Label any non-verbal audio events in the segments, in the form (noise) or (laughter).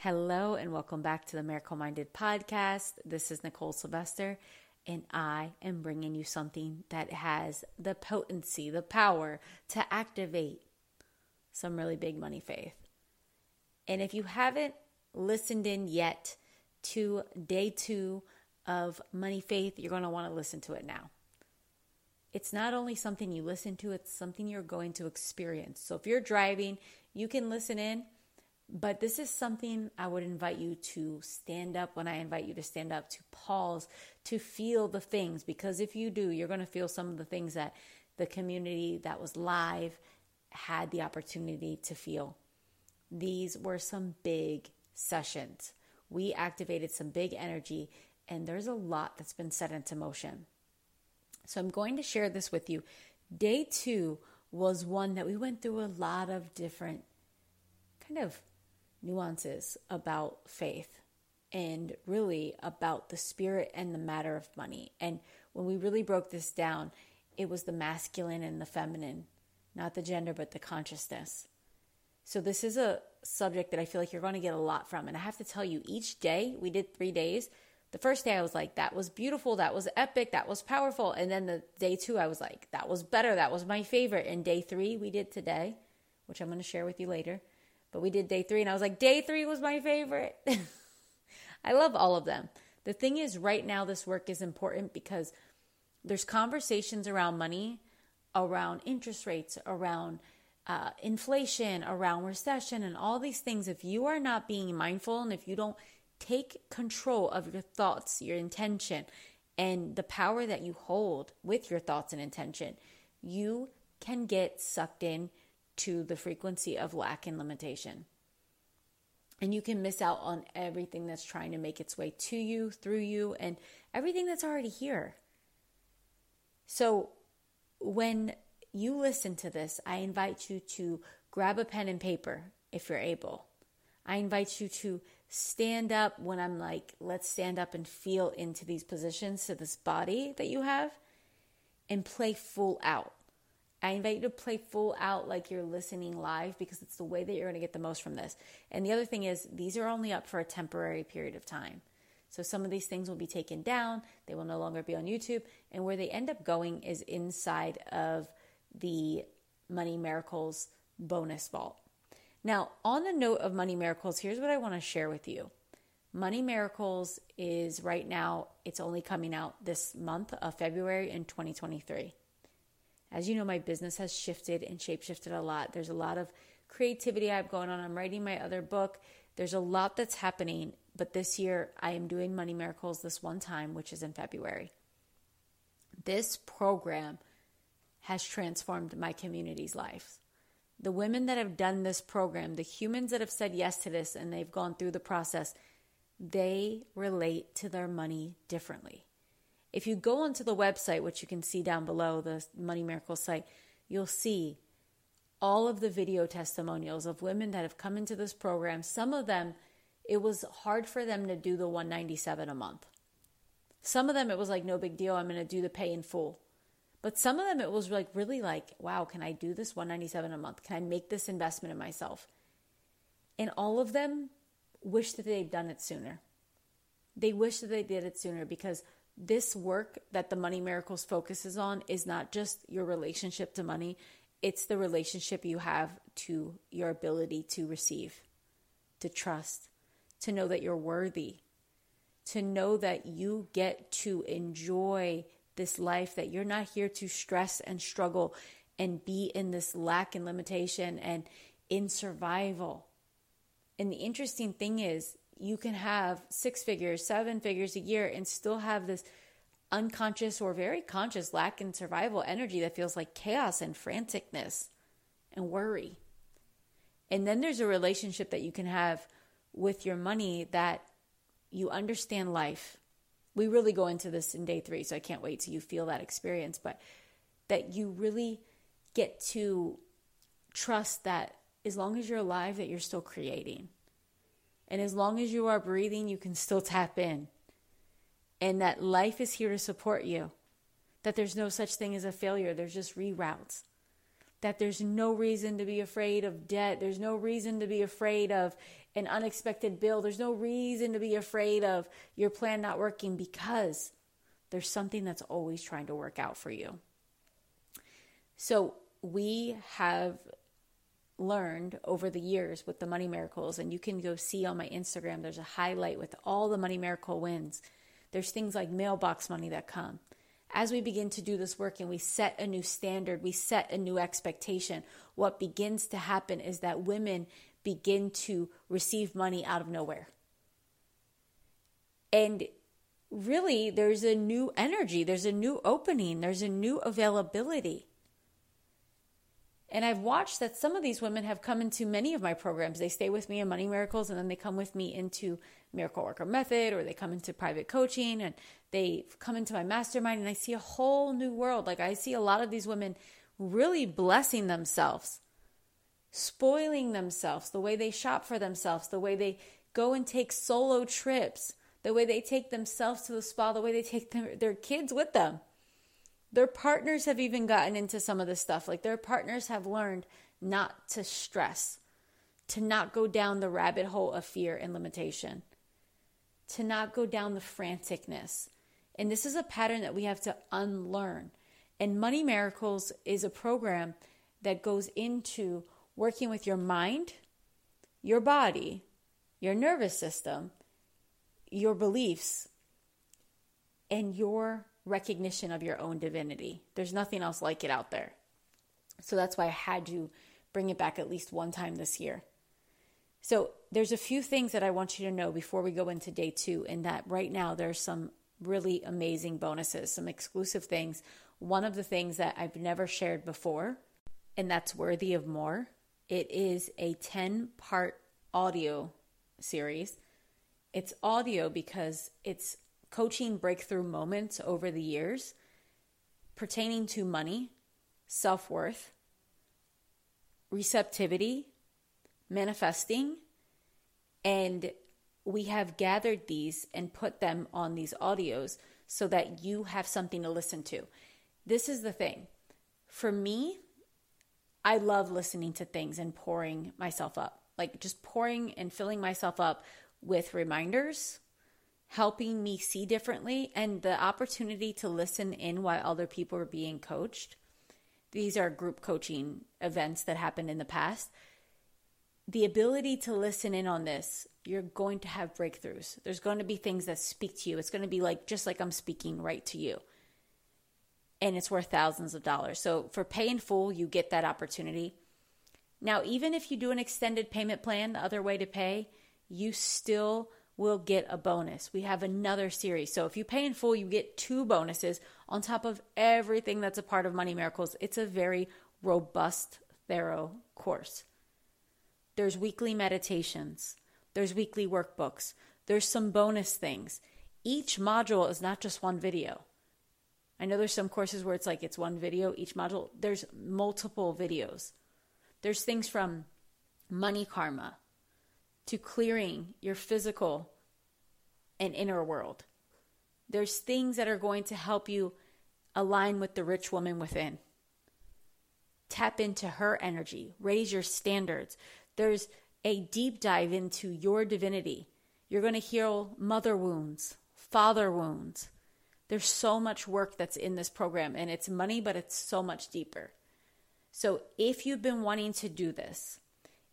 Hello, and welcome back to the Miracle Minded Podcast. This is Nicole Sylvester, and I am bringing you something that has the potency, the power to activate some really big money faith. And if you haven't listened in yet to day two of Money Faith, you're going to want to listen to it now. It's not only something you listen to, it's something you're going to experience. So if you're driving, you can listen in but this is something I would invite you to stand up when I invite you to stand up, to pause, to feel the things. Because if you do, you're going to feel some of the things that the community that was live had the opportunity to feel. These were some big sessions. We activated some big energy, and there's a lot that's been set into motion. So I'm going to share this with you. Day two was one that we went through a lot of different kind of nuances about faith and really about the spirit and the matter of money. And when we really broke this down, it was the masculine and the feminine, not the gender, but the consciousness. So, this is a subject that I feel like you're going to get a lot from. And I have to tell you, each day, we did three days. The first day, I was like, that was beautiful. That was epic. That was powerful. And then the day two, I was like, that was better. That was my favorite. And day three, we did today, which I'm going to share with you later. But we did day three, and I was like, day three was my favorite. (laughs) I love all of them. The thing is, right now, this work is important because there's conversations around money, around interest rates, around uh, inflation, around recession, and all these things. If you are not being mindful and if you don't take control of your thoughts, your intention, and the power that you hold with your thoughts and intention, you can get sucked in to the frequency of lack and limitation. And you can miss out on everything that's trying to make its way to you, through you, and everything that's already here. So, when you listen to this, I invite you to grab a pen and paper if you're able. I invite you to stand up when I'm like, let's stand up and feel into these positions to this body that you have and play full out. I invite you to play full out like you're listening live because it's the way that you're going to get the most from this. And the other thing is, these are only up for a temporary period of time. So some of these things will be taken down, they will no longer be on YouTube. And where they end up going is inside of the Money Miracles bonus vault. Now, on the note of Money Miracles, here's what I want to share with you. Money Miracles is right now, it's only coming out this month of February in 2023. As you know, my business has shifted and shapeshifted a lot. There's a lot of creativity I have going on. I'm writing my other book. There's a lot that's happening, but this year I am doing Money Miracles this one time, which is in February. This program has transformed my community's lives. The women that have done this program, the humans that have said yes to this and they've gone through the process, they relate to their money differently. If you go onto the website, which you can see down below, the Money Miracle site, you'll see all of the video testimonials of women that have come into this program. Some of them, it was hard for them to do the 197 a month. Some of them, it was like, no big deal, I'm going to do the pay in full. But some of them, it was like, really like, wow, can I do this 197 a month? Can I make this investment in myself? And all of them wish that they'd done it sooner. They wish that they did it sooner because this work that the Money Miracles focuses on is not just your relationship to money, it's the relationship you have to your ability to receive, to trust, to know that you're worthy, to know that you get to enjoy this life, that you're not here to stress and struggle and be in this lack and limitation and in survival. And the interesting thing is, you can have six figures, seven figures a year, and still have this unconscious or very conscious lack in survival energy that feels like chaos and franticness and worry. And then there's a relationship that you can have with your money that you understand life. We really go into this in day three, so I can't wait till you feel that experience, but that you really get to trust that as long as you're alive, that you're still creating and as long as you are breathing, you can still tap in. And that life is here to support you. That there's no such thing as a failure, there's just reroutes. that there's no reason to be afraid of debt. There's no reason to be afraid of an unexpected bill. There's no reason to be afraid of your plan not working because there's something that's always trying to work out for you. So, we have learned over the years with the money miracles, and you can go see on my Instagram, there's a highlight with all the money miracle wins. There's things like mailbox money that come. As we begin to do this work and we set a new standard, we set a new expectation, what begins to happen is that women begin to receive money out of nowhere. And really, there's a new energy, there's a new opening, there's a new availability. And I've watched that some of these women have come into many of my programs. They stay with me in Money Miracles and then they come with me into Miracle Worker Method or they come into private coaching and they come into my mastermind and I see a whole new world. Like I see a lot of these women really blessing themselves, spoiling themselves, the way they shop for themselves, the way they go and take solo trips, the way they take themselves to the spa, the way they take their, their kids with them. Their partners have even gotten into some of this stuff. Like their partners have learned not to stress, to not go down the rabbit hole of fear and limitation, to not go down the franticness. And this is a pattern that we have to unlearn. And Money Miracles is a program that goes into working with your mind, your body, your nervous system, your beliefs, and your recognition of your own divinity. There's nothing else like it out there. So that's why I had to bring it back at least one time this year. So there's a few things that I want you to know before we go into day two, and that right now there's some really amazing bonuses, some exclusive things. One of the things that I've never shared before, and that's worthy of more. It is a 10 part audio series. It's audio because it's coaching breakthrough moments over the years pertaining to money, self worth, receptivity, manifesting, and we have gathered these and put them on these audios so that you have something to listen to. This is the thing. For me, I love listening to things and pouring myself up, like just pouring and filling myself up with reminders, helping me see differently and the opportunity to listen in while other people are being coached. These are group coaching events that happened in the past. The ability to listen in on this, you're going to have breakthroughs. There's going to be things that speak to you. It's going to be like just like I'm speaking right to you. And it's worth thousands of dollars. So for pay in full, you get that opportunity. Now, even if you do an extended payment plan, the other way to pay, you still will get a bonus. We have another series. So if you pay in full, you get two bonuses on top of everything that's a part of Money Miracles. It's a very robust, thorough course. There's weekly meditations, there's weekly workbooks, there's some bonus things. Each module is not just one video. I know there's some courses where it's like it's one video each module. There's multiple videos. There's things from money karma, to clearing your physical and inner world. There's things that are going to help you align with the rich woman within. Tap into her energy, raise your standards. There's a deep dive into your divinity. You're going to heal mother wounds, father wounds. There's so much work that's in this program, and it's money, but it's so much deeper. So, if you've been wanting to do this,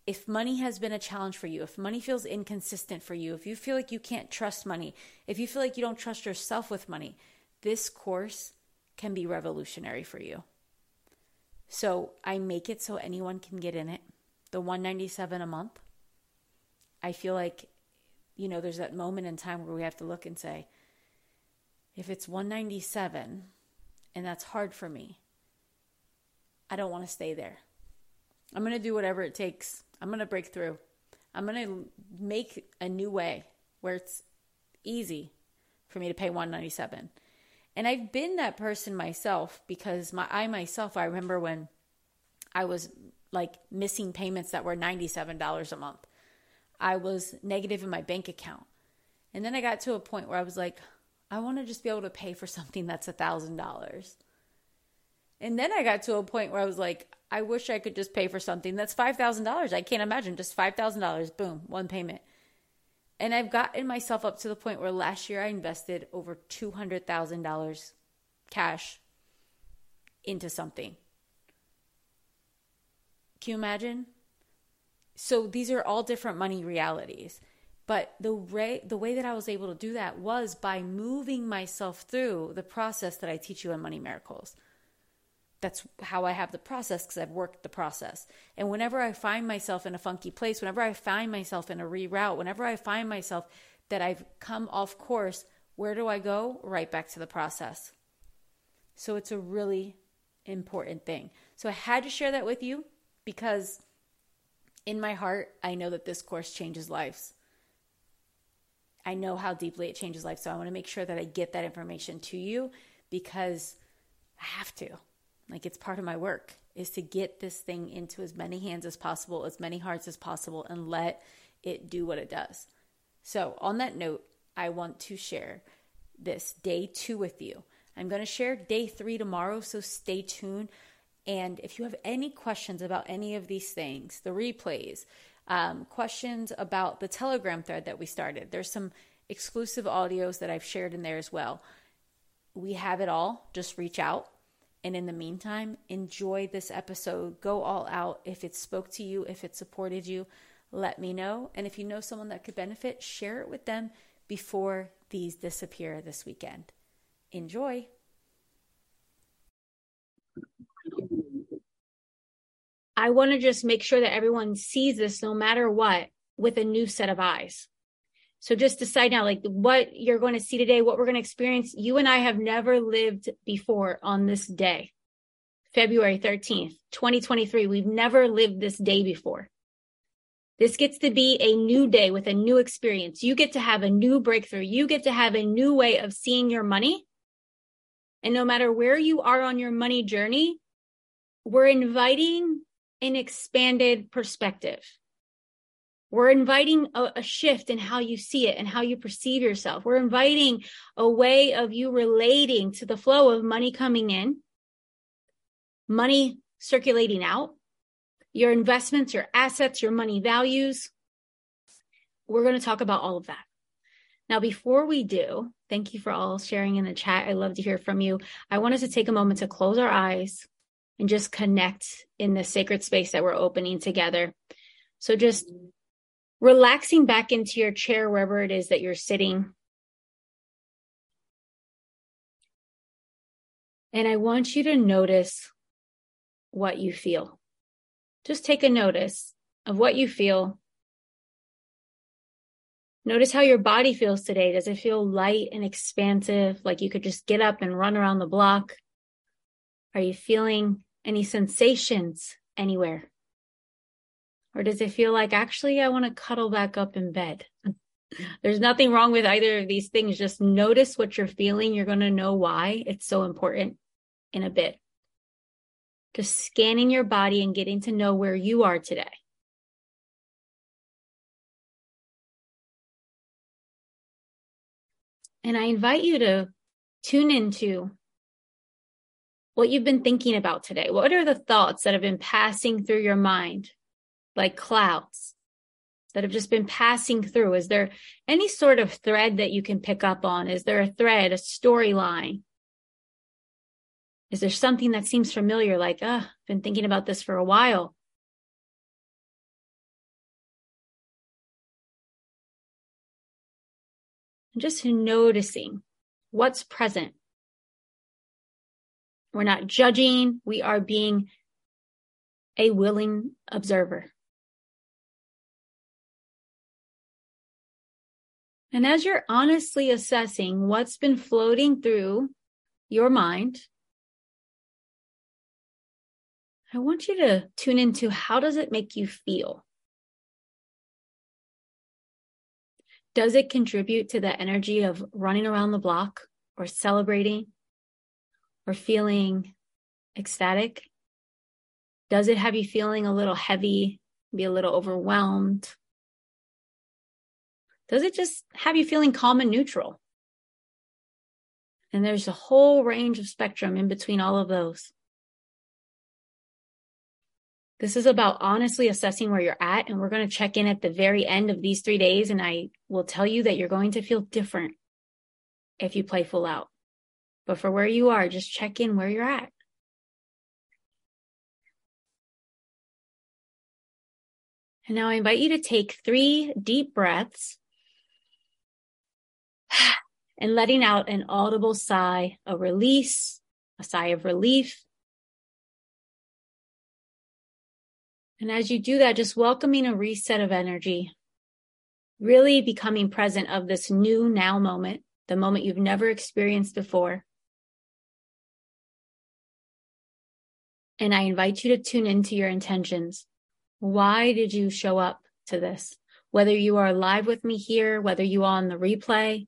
if money has been a challenge for you, if money feels inconsistent for you, if you feel like you can't trust money, if you feel like you don't trust yourself with money, this course can be revolutionary for you. So I make it so anyone can get in it. The 197 a month. I feel like you know there's that moment in time where we have to look and say if it's 197 and that's hard for me, I don't want to stay there. I'm going to do whatever it takes I'm going to break through. I'm going to make a new way where it's easy for me to pay 197. And I've been that person myself because my I myself I remember when I was like missing payments that were $97 a month. I was negative in my bank account. And then I got to a point where I was like, I want to just be able to pay for something that's $1000. And then I got to a point where I was like, I wish I could just pay for something that's $5,000. I can't imagine just $5,000, boom, one payment. And I've gotten myself up to the point where last year I invested over $200,000 cash into something. Can you imagine? So these are all different money realities. But the way the way that I was able to do that was by moving myself through the process that I teach you in Money Miracles. That's how I have the process because I've worked the process. And whenever I find myself in a funky place, whenever I find myself in a reroute, whenever I find myself that I've come off course, where do I go? Right back to the process. So it's a really important thing. So I had to share that with you because in my heart, I know that this course changes lives. I know how deeply it changes life. So I want to make sure that I get that information to you because I have to. Like it's part of my work is to get this thing into as many hands as possible, as many hearts as possible, and let it do what it does. So, on that note, I want to share this day two with you. I'm going to share day three tomorrow, so stay tuned. And if you have any questions about any of these things, the replays, um, questions about the Telegram thread that we started, there's some exclusive audios that I've shared in there as well. We have it all. Just reach out. And in the meantime, enjoy this episode. Go all out. If it spoke to you, if it supported you, let me know. And if you know someone that could benefit, share it with them before these disappear this weekend. Enjoy. I want to just make sure that everyone sees this no matter what with a new set of eyes. So just decide now, like what you're going to see today, what we're going to experience. You and I have never lived before on this day, February 13th, 2023. We've never lived this day before. This gets to be a new day with a new experience. You get to have a new breakthrough. You get to have a new way of seeing your money. And no matter where you are on your money journey, we're inviting an expanded perspective. We're inviting a, a, shift in how you see it and how you perceive yourself. We're inviting a way of you relating to the flow of money coming in, money circulating out, your investments, your assets, your money values. We're going to talk about all of that. Now, before we do, thank you for all sharing in the chat. I love to hear from you. I want us to take a moment to close our eyes and just connect in the sacred space that we're opening together. So just relaxing back into your chair, wherever it is that you're sitting. And I want you to notice what you feel. Just take a notice of what you feel. Notice how your body feels today. Does it feel light and expansive, like you could just get up and run around the block? Are you feeling any sensations anywhere? Or does it feel like actually I want to cuddle back up in bed? (laughs) There's nothing wrong with either of these things. Just notice what you're feeling. You're going to know why it's so important in a bit. Just scanning your body and getting to know where you are today. And I invite you to tune into what you've been thinking about today. What are the thoughts that have been passing through your mind like clouds that have just been passing through? Is there any sort of thread that you can pick up on? Is there a thread, a storyline? Is there something that seems familiar, like, oh, I've been thinking about this for a while? And just noticing what's present we're not judging. We are being a willing observer. And as you're honestly assessing what's been floating through your mind, I want you to tune into how does it make you feel? Does it contribute to the energy of running around the block or celebrating or feeling ecstatic? Does it have you feeling a little heavy, be a little overwhelmed? Does it just have you feeling calm and neutral? And there's a whole range of spectrum in between all of those. This is about honestly assessing where you're at. And we're going to check in at the very end of these three days. And I will tell you that you're going to feel different if you play full out. But for where you are, just check in where you're at. And now I invite you to take three deep breaths and letting out an audible sigh, a release, a sigh of relief. And as you do that, just welcoming a reset of energy, really becoming present of this new now moment, the moment you've never experienced before. And I invite you to tune into your intentions. Why did you show up to this? Whether you are live with me here, whether you are on the replay,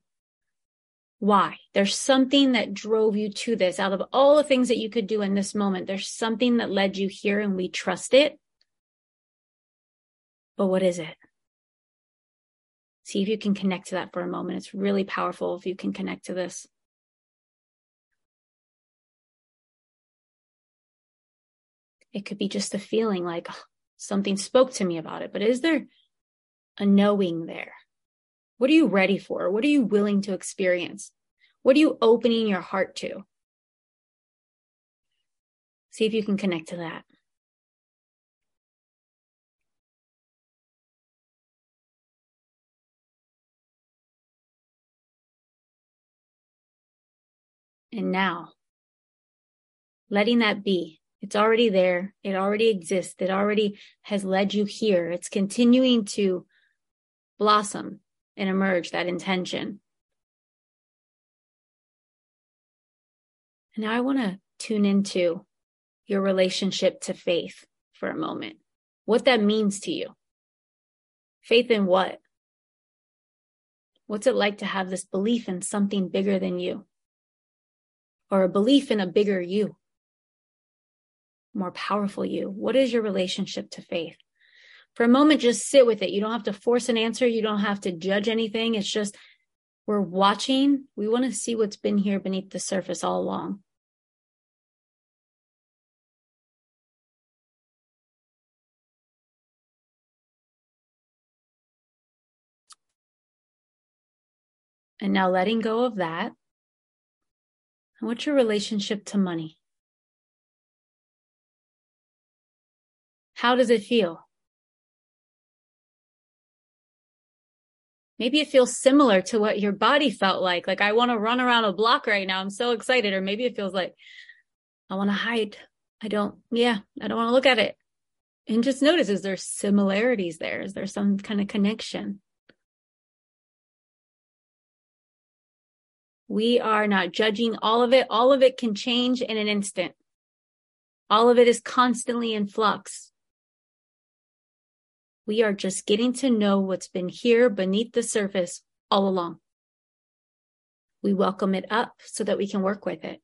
why? There's something that drove you to this out of all the things that you could do in this moment. There's something that led you here and we trust it. But what is it? See if you can connect to that for a moment. It's really powerful if you can connect to this. It could be just a feeling like oh, something spoke to me about it, but is there a knowing there? What are you ready for? What are you willing to experience? What are you opening your heart to? See if you can connect to that. And now, letting that be. It's already there. It already exists. It already has led you here. It's continuing to blossom and emerge that intention. And now I want to tune into your relationship to faith for a moment. What that means to you. Faith in what? What's it like to have this belief in something bigger than you? Or a belief in a bigger you? More powerful you? What is your relationship to faith? For a moment, just sit with it. You don't have to force an answer. You don't have to judge anything. It's just we're watching. We want to see what's been here beneath the surface all along. And now letting go of that. What's your relationship to money? How does it feel? Maybe it feels similar to what your body felt like. Like, I want to run around a block right now. I'm so excited. Or maybe it feels like I want to hide. I don't, yeah, I don't want to look at it. And just notice, is there similarities there? Is there some kind of connection? We are not judging all of it. All of it can change in an instant. All of it is constantly in flux. We are just getting to know what's been here beneath the surface all along. We welcome it up so that we can work with it.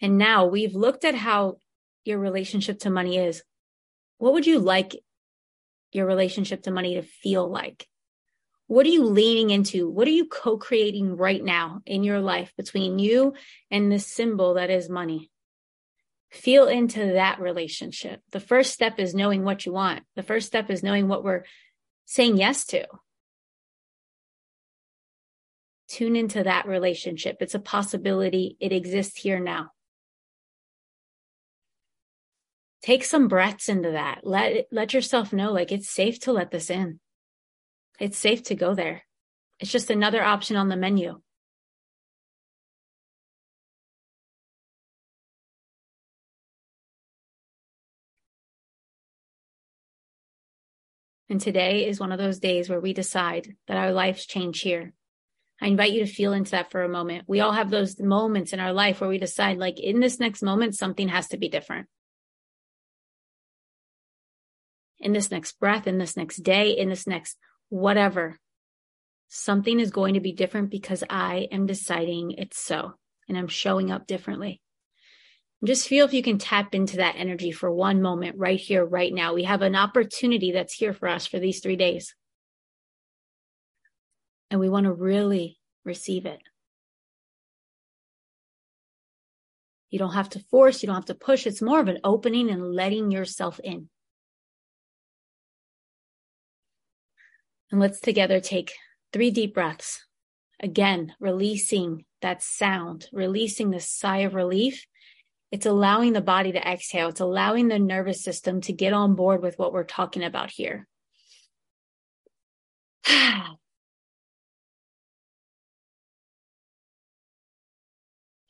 And now we've looked at how your relationship to money is. What would you like your relationship to money to feel like? What are you leaning into? What are you co creating right now in your life between you and this symbol that is money? Feel into that relationship. The first step is knowing what you want. The first step is knowing what we're saying yes to. Tune into that relationship. It's a possibility. It exists here now. Take some breaths into that. Let let yourself know like it's safe to let this in. It's safe to go there. It's just another option on the menu. And today is one of those days where we decide that our lives change here. I invite you to feel into that for a moment. We all have those moments in our life where we decide, like, in this next moment, something has to be different. In this next breath, in this next day, in this next whatever, something is going to be different because I am deciding it's so and I'm showing up differently. Just feel if you can tap into that energy for one moment right here, right now. We have an opportunity that's here for us for these three days. And we want to really receive it. You don't have to force, you don't have to push. It's more of an opening and letting yourself in. And let's together take three deep breaths. Again, releasing that sound, releasing the sigh of relief. It's allowing the body to exhale. It's allowing the nervous system to get on board with what we're talking about here. (sighs)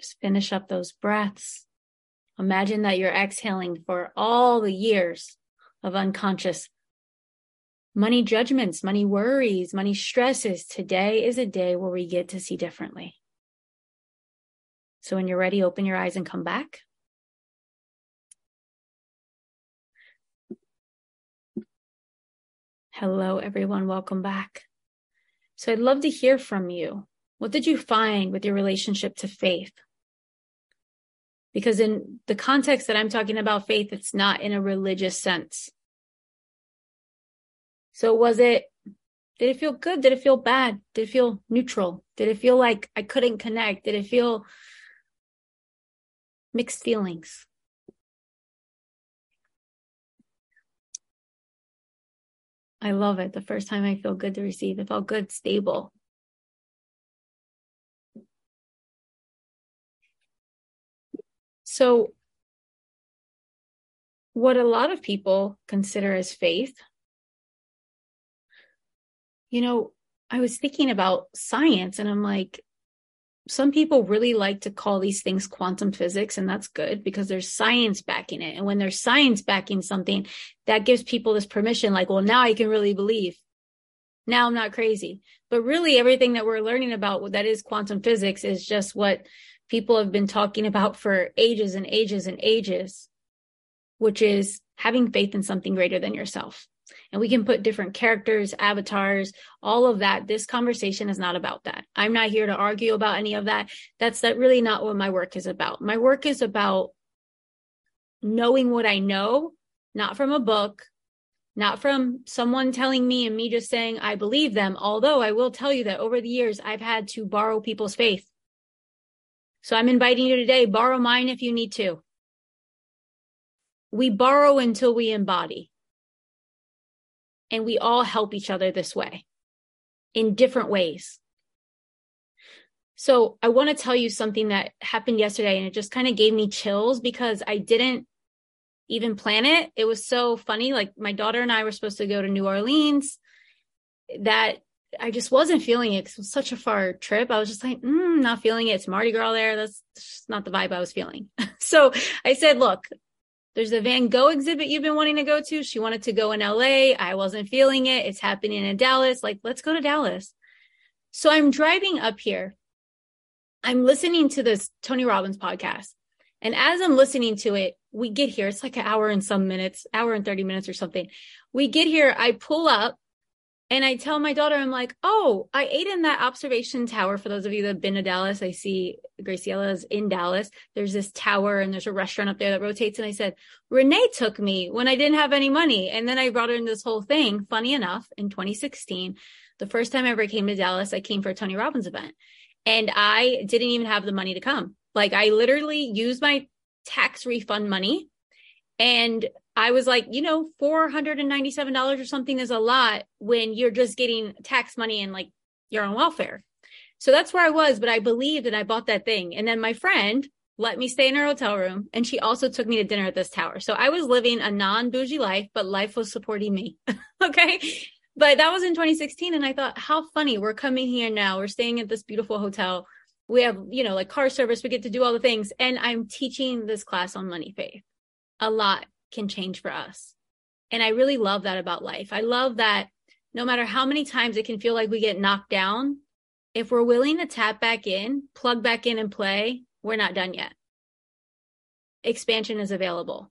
Just finish up those breaths. Imagine that you're exhaling for all the years of unconscious money judgments, money worries, money stresses. Today is a day where we get to see differently. So when you're ready, open your eyes and come back. Hello, everyone. Welcome back. So I'd love to hear from you. What did you find with your relationship to faith? Because in the context that I'm talking about faith, it's not in a religious sense. So was it, did it feel good? Did it feel bad? Did it feel neutral? Did it feel like I couldn't connect? Did it feel mixed feelings? I love it. The first time I feel good to receive, it felt good, stable. So, what a lot of people consider as faith you know, I was thinking about science and I'm like, some people really like to call these things quantum physics, and that's good because there's science backing it. And when there's science backing something, that gives people this permission, like, well, now I can really believe. Now I'm not crazy. But really, everything that we're learning about that is quantum physics is just what people have been talking about for ages and ages and ages, which is having faith in something greater than yourself and we can put different characters, avatars, all of that. This conversation is not about that. I'm not here to argue about any of that. That's that really not what my work is about. My work is about knowing what I know, not from a book, not from someone telling me and me just saying I believe them. Although I will tell you that over the years, I've had to borrow people's faith. So I'm inviting you today, borrow mine if you need to. We borrow until we embody. And we all help each other this way in different ways. So I want to tell you something that happened yesterday and it just kind of gave me chills because I didn't even plan it. It was so funny. Like my daughter and I were supposed to go to New Orleans that I just wasn't feeling it it was such a far trip. I was just like, mm, not feeling it. It's Mardi Gras there. That's not the vibe I was feeling. (laughs) so I said, look, there's a Van Gogh exhibit you've been wanting to go to. She wanted to go in LA. I wasn't feeling it. It's happening in Dallas. Like, let's go to Dallas. So I'm driving up here. I'm listening to this Tony Robbins podcast. And as I'm listening to it, we get here. It's like an hour and some minutes, hour and 30 minutes or something. We get here. I pull up and I tell my daughter, I'm like, oh, I ate in that observation tower. For those of you that have been to Dallas, I see Graciela is in Dallas. There's this tower and there's a restaurant up there that rotates. And I said, Renee took me when I didn't have any money. And then I brought her in this whole thing. Funny enough, in 2016, the first time I ever came to Dallas, I came for a Tony Robbins event and I didn't even have the money to come. Like I literally used my tax refund money and I was like, you know, $497 or something is a lot when you're just getting tax money and like you're on welfare. So that's where I was, but I believed and I bought that thing. And then my friend let me stay in her hotel room and she also took me to dinner at this tower. So I was living a non bougie life, but life was supporting me. (laughs) okay. But that was in 2016. And I thought, how funny. We're coming here now. We're staying at this beautiful hotel. We have, you know, like car service. We get to do all the things. And I'm teaching this class on money faith. A lot can change for us. And I really love that about life. I love that no matter how many times it can feel like we get knocked down, if we're willing to tap back in, plug back in and play, we're not done yet. Expansion is available.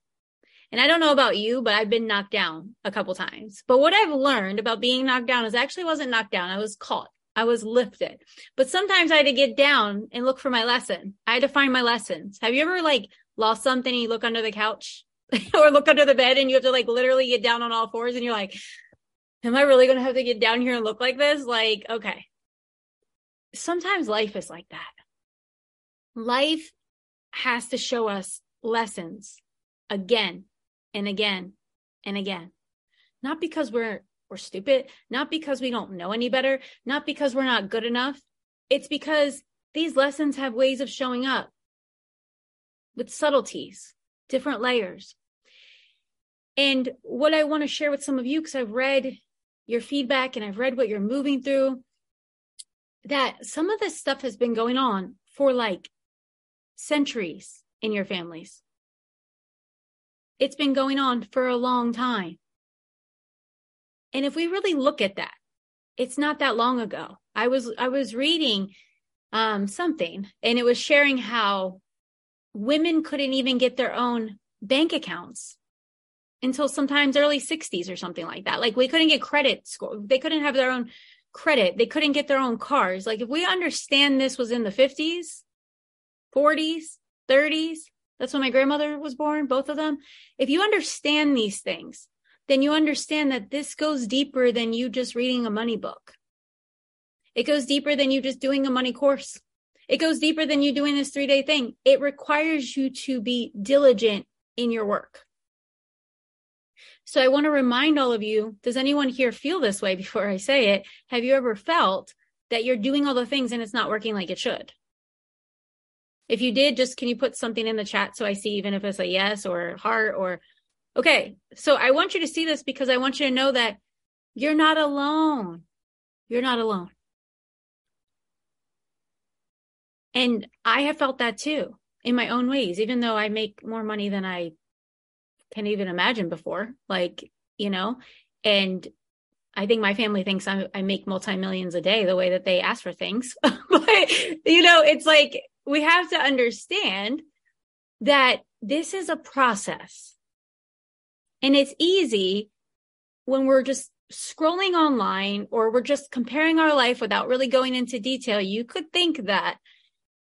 And I don't know about you, but I've been knocked down a couple times. But what I've learned about being knocked down is I actually wasn't knocked down. I was caught. I was lifted. But sometimes I had to get down and look for my lesson. I had to find my lessons. Have you ever like lost something and you look under the couch (laughs) or look under the bed and you have to like literally get down on all fours and you're like, am I really going to have to get down here and look like this? Like, okay. Sometimes life is like that. Life has to show us lessons again and again and again. Not because we're we're stupid, not because we don't know any better, not because we're not good enough. It's because these lessons have ways of showing up with subtleties, different layers. And what I want to share with some of you, because I've read your feedback and I've read what you're moving through, that some of this stuff has been going on for like centuries in your families. It's been going on for a long time. And if we really look at that, it's not that long ago. I was I was reading um, something and it was sharing how women couldn't even get their own bank accounts until sometimes early 60s or something like that. Like we couldn't get credit score. They couldn't have their own credit. They couldn't get their own cars. Like if we understand this was in the 50s, 40s, 30s, that's when my grandmother was born, both of them. If you understand these things, then you understand that this goes deeper than you just reading a money book. It goes deeper than you just doing a money course. It goes deeper than you doing this three day thing. It requires you to be diligent in your work. So I want to remind all of you does anyone here feel this way before I say it? Have you ever felt that you're doing all the things and it's not working like it should? If you did, just can you put something in the chat so I see, even if it's a yes or heart or okay. So I want you to see this because I want you to know that you're not alone. You're not alone. And I have felt that too in my own ways, even though I make more money than I can even imagine before. Like, you know, and I think my family thinks I, I make multi millions a day the way that they ask for things. (laughs) but, you know, it's like we have to understand that this is a process. And it's easy when we're just scrolling online or we're just comparing our life without really going into detail. You could think that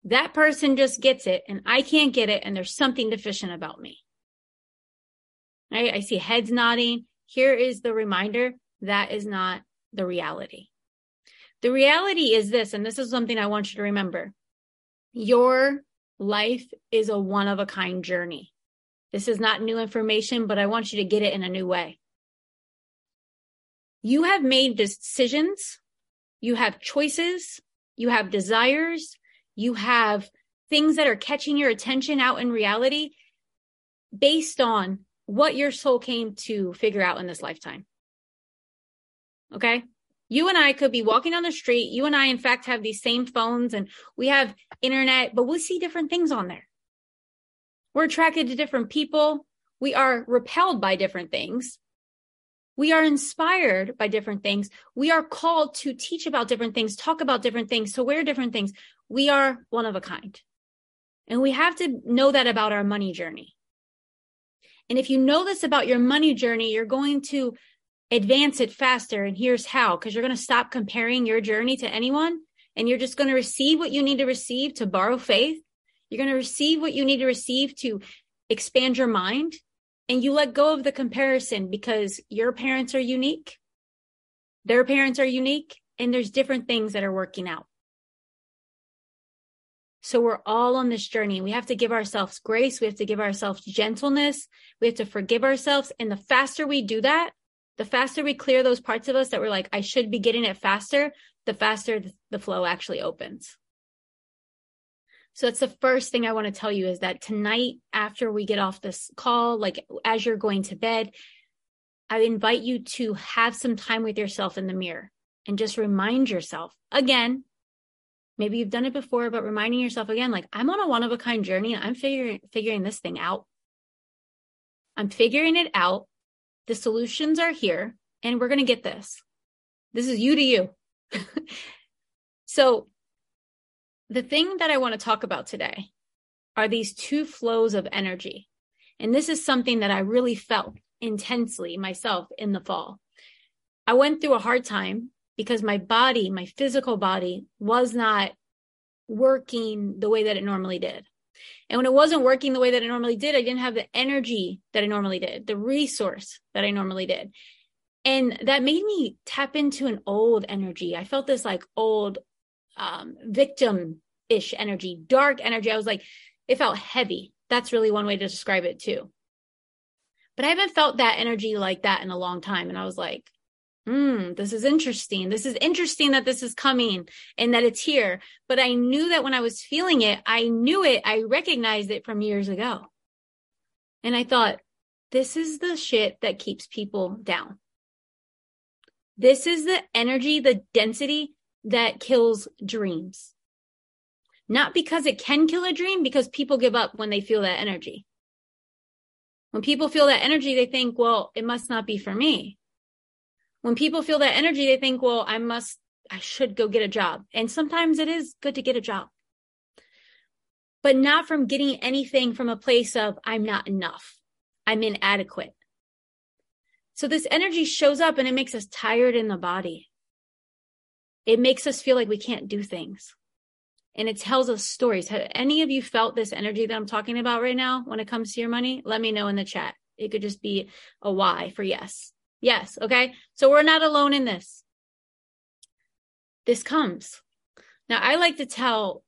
that person just gets it and I can't get it and there's something deficient about me. Right? I see heads nodding. Here is the reminder that is not the reality. The reality is this, and this is something I want you to remember. Your life is a one of a kind journey. This is not new information, but I want you to get it in a new way. You have made decisions, you have choices, you have desires, you have things that are catching your attention out in reality based on what your soul came to figure out in this lifetime. Okay. You and I could be walking on the street. You and I, in fact, have these same phones and we have internet, but we'll see different things on there. We're attracted to different people. We are repelled by different things. We are inspired by different things. We are called to teach about different things, talk about different things, to wear different things. We are one of a kind. And we have to know that about our money journey. And if you know this about your money journey, you're going to advance it faster. And here's how, because you're going to stop comparing your journey to anyone and you're just going to receive what you need to receive to borrow faith. You're going to receive what you need to receive to expand your mind and you let go of the comparison because your parents are unique. Their parents are unique and there's different things that are working out. So we're all on this journey. We have to give ourselves grace. We have to give ourselves gentleness. We have to forgive ourselves. And the faster we do that, the faster we clear those parts of us that we're like, I should be getting it faster, the faster the flow actually opens. So that's the first thing I want to tell you is that tonight, after we get off this call, like as you're going to bed, I invite you to have some time with yourself in the mirror and just remind yourself again, maybe you've done it before but reminding yourself again like i'm on a one of a kind journey and i'm figuring figuring this thing out. I'm figuring it out. The solutions are here and we're going to get this. This is you to you. (laughs) So the thing that i want to talk about today are these two flows of energy and this is something that i really felt intensely myself in the fall. I went through a hard time because my body, my physical body was not working the way that it normally did. And when it wasn't working the way that it normally did, I didn't have the energy that I normally did, the resource that I normally did. And that made me tap into an old energy. I felt this like old um, victim ish energy, dark energy. I was like, It felt heavy. That's really one way to describe it too. But I haven't felt that energy like that in a long time. And I was like, hmm, this is interesting. This is interesting that this is coming and that it's here. But I knew that when I was feeling it, I knew it. I recognized it from years ago. And I thought, this is the shit that keeps people down. This is the energy, the density that kills dreams. Not because it can kill a dream, because people give up when they feel that energy. When people feel that energy, they think, well, it must not be for me. When people feel that energy, they think, well, I must, I should go get a job. And sometimes it is good to get a job, but not from getting anything from a place of, I'm not enough. I'm inadequate. So this energy shows up and it makes us tired in the body. It makes us feel like we can't do things. And it tells us stories. Have any of you felt this energy that I'm talking about right now when it comes to your money? Let me know in the chat. It could just be a Y for yes. Yes. Okay. So we're not alone in this. This comes. Now, I like to tell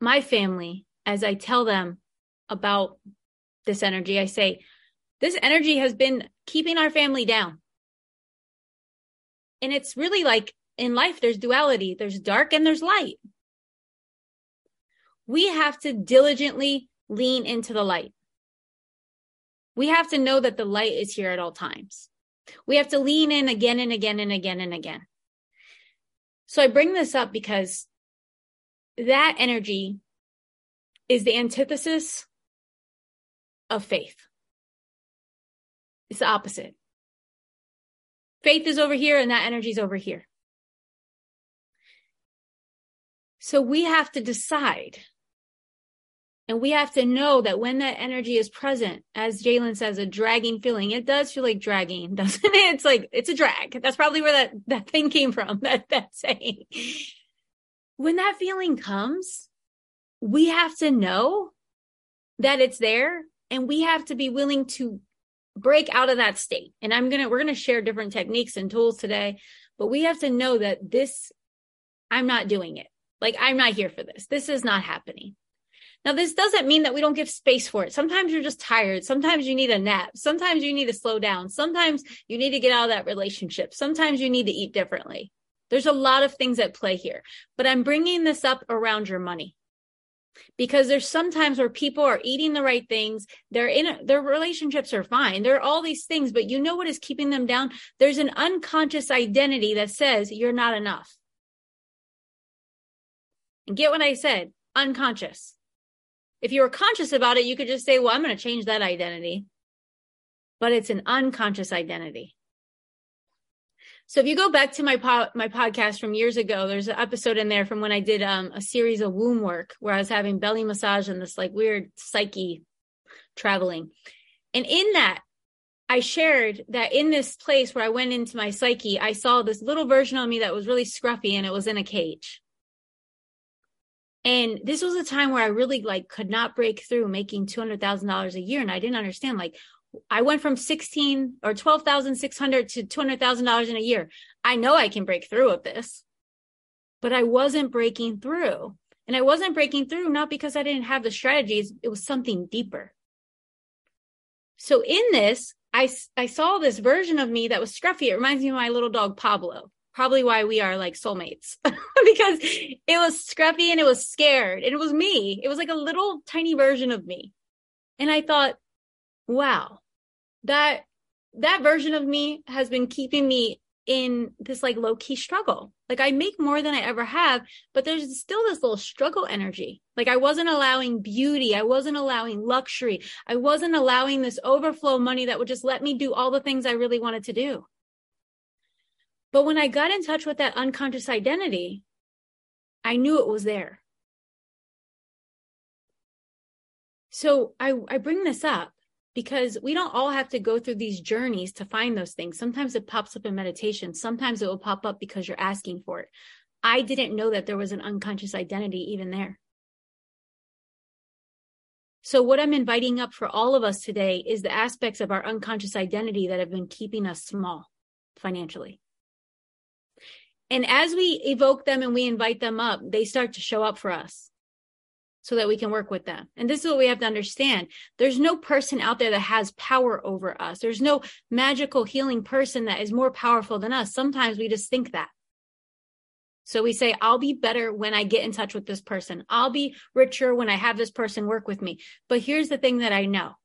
my family as I tell them about this energy, I say, this energy has been keeping our family down. And it's really like in life, there's duality, there's dark and there's light. We have to diligently lean into the light. We have to know that the light is here at all times. We have to lean in again and again and again and again. So I bring this up because that energy is the antithesis of faith. It's the opposite. Faith is over here and that energy is over here. So we have to decide and we have to know that when that energy is present, as Jalen says, a dragging feeling, it does feel like dragging, (laughs) doesn't it? It's like, it's a drag. That's probably where that, that thing came from, (laughs) that, that saying. When that feeling comes, we have to know that it's there and we have to be willing to break out of that state. And I'm going to, we're going to share different techniques and tools today, but we have to know that this, I'm not doing it. Like, I'm not here for this. This is not happening. Now, this doesn't mean that we don't give space for it. Sometimes you're just tired. Sometimes you need a nap. Sometimes you need to slow down. Sometimes you need to get out of that relationship. Sometimes you need to eat differently. There's a lot of things at play here, but I'm bringing this up around your money because there's sometimes where people are eating the right things they're in their relationships are fine there are all these things but you know what is keeping them down there's an unconscious identity that says you're not enough and get what i said unconscious if you were conscious about it you could just say well i'm going to change that identity but it's an unconscious identity so if you go back to my po- my podcast from years ago, there's an episode in there from when I did um, a series of womb work where I was having belly massage and this like weird psyche traveling. And in that, I shared that in this place where I went into my psyche, I saw this little version of me that was really scruffy and it was in a cage. And this was a time where I really like could not break through making $200,000 a year. And I didn't understand like, I went from 16 or 12,600 to $200,000 in a year. I know I can break through with this, but I wasn't breaking through. And I wasn't breaking through not because I didn't have the strategies, it was something deeper. So in this, I, I saw this version of me that was scruffy. It reminds me of my little dog, Pablo. Probably why we are like soulmates (laughs) because it was scruffy and it was scared and it was me. It was like a little tiny version of me. And I thought, wow, that that version of me has been keeping me in this like low key struggle. Like I make more than I ever have, but there's still this little struggle energy. Like I wasn't allowing beauty. I wasn't allowing luxury. I wasn't allowing this overflow money that would just let me do all the things I really wanted to do. But when I got in touch with that unconscious identity, I knew it was there. So I, I bring this up because we don't all have to go through these journeys to find those things. Sometimes it pops up in meditation. Sometimes it will pop up because you're asking for it. I didn't know that there was an unconscious identity even there. So what I'm inviting up for all of us today is the aspects of our unconscious identity that have been keeping us small financially. And as we evoke them and we invite them up, they start to show up for us. so that we can work with them. And this is what we have to understand. There's no person out there that has power over us. There's no magical healing person that is more powerful than us. Sometimes we just think that. So we say, I'll be better when I get in touch with this person. I'll be richer when I have this person work with me. But here's the thing that I know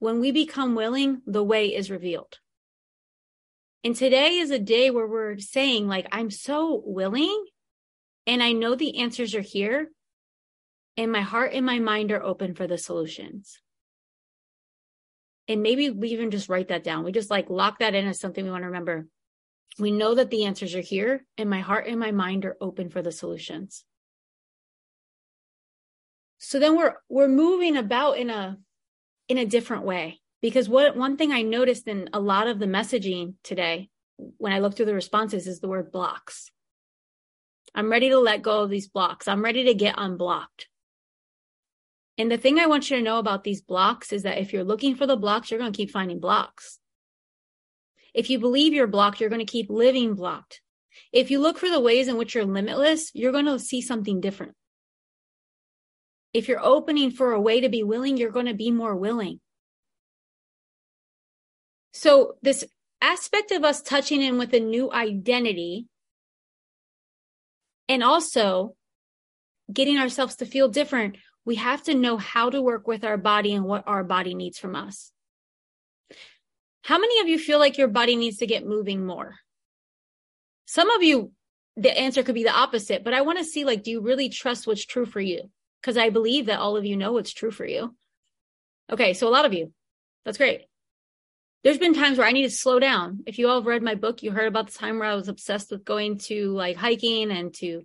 when we become willing, the way is revealed. And today is a day where we're saying, like, I'm so willing and I know the answers are here and my heart and my mind are open for the solutions. And maybe we even just write that down. We just like lock that in as something we want to remember. We know that the answers are here and my heart and my mind are open for the solutions. So then we're we're moving about in a in a different way because what one thing I noticed in a lot of the messaging today when I looked through the responses is the word blocks. I'm ready to let go of these blocks. I'm ready to get unblocked. And the thing I want you to know about these blocks is that if you're looking for the blocks, you're going to keep finding blocks. If you believe you're blocked, you're going to keep living blocked. If you look for the ways in which you're limitless, you're going to see something different. If you're opening for a way to be willing, you're going to be more willing. So, this aspect of us touching in with a new identity and also getting ourselves to feel different we have to know how to work with our body and what our body needs from us. How many of you feel like your body needs to get moving more? Some of you, the answer could be the opposite, but I want to see like, do you really trust what's true for you? Because I believe that all of you know what's true for you. Okay, so a lot of you. That's great. There's been times where I need to slow down. If you all have read my book, you heard about the time where I was obsessed with going to like hiking and to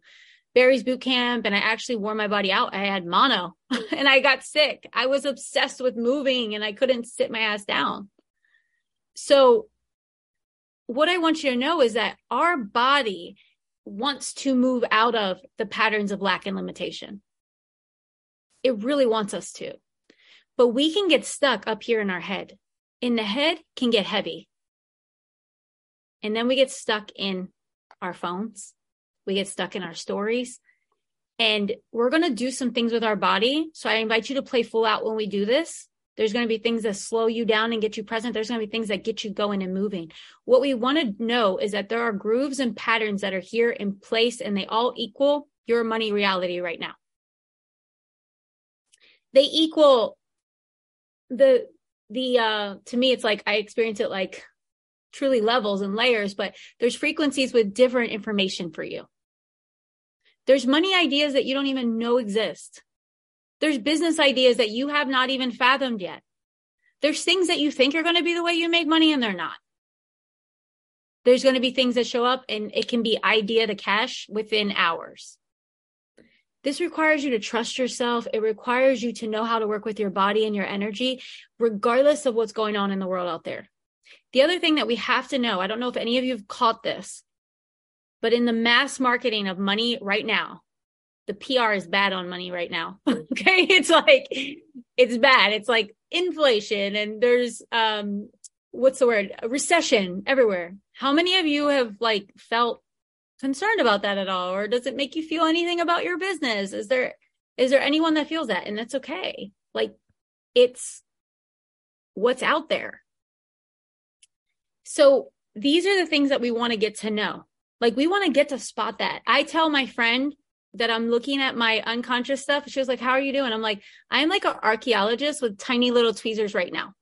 Barry's boot camp and I actually wore my body out. I had mono (laughs) and I got sick. I was obsessed with moving and I couldn't sit my ass down. So what I want you to know is that our body wants to move out of the patterns of lack and limitation. It really wants us to. But we can get stuck up here in our head. In the head can get heavy. And then we get stuck in our phones we get stuck in our stories. And we're going to do some things with our body. So I invite you to play full out when we do this. There's going to be things that slow you down and get you present. There's going to be things that get you going and moving. What we want to know is that there are grooves and patterns that are here in place and they all equal your money reality right now. They equal the, the, uh, to me, it's like I experience it like truly levels and layers, but there's frequencies with different information for you. There's money ideas that you don't even know exist. There's business ideas that you have not even fathomed yet. There's things that you think are going to be the way you make money and they're not. There's going to be things that show up and it can be idea to cash within hours. This requires you to trust yourself. It requires you to know how to work with your body and your energy, regardless of what's going on in the world out there. The other thing that we have to know, I don't know if any of you have caught this, but in the mass marketing of money right now, the PR is bad on money right now. (laughs) okay. It's like, it's bad. It's like inflation and there's, um, what's the word? A recession everywhere. How many of you have like felt concerned about that at all? Or does it make you feel anything about your business? Is there, is there anyone that feels that? And that's okay. Like it's what's out there. So these are the things that we want to get to know. Like we want to get to spot that. I tell my friend that I'm looking at my unconscious stuff. She was like, How are you doing? I'm like, I'm like an archaeologist with tiny little tweezers right now.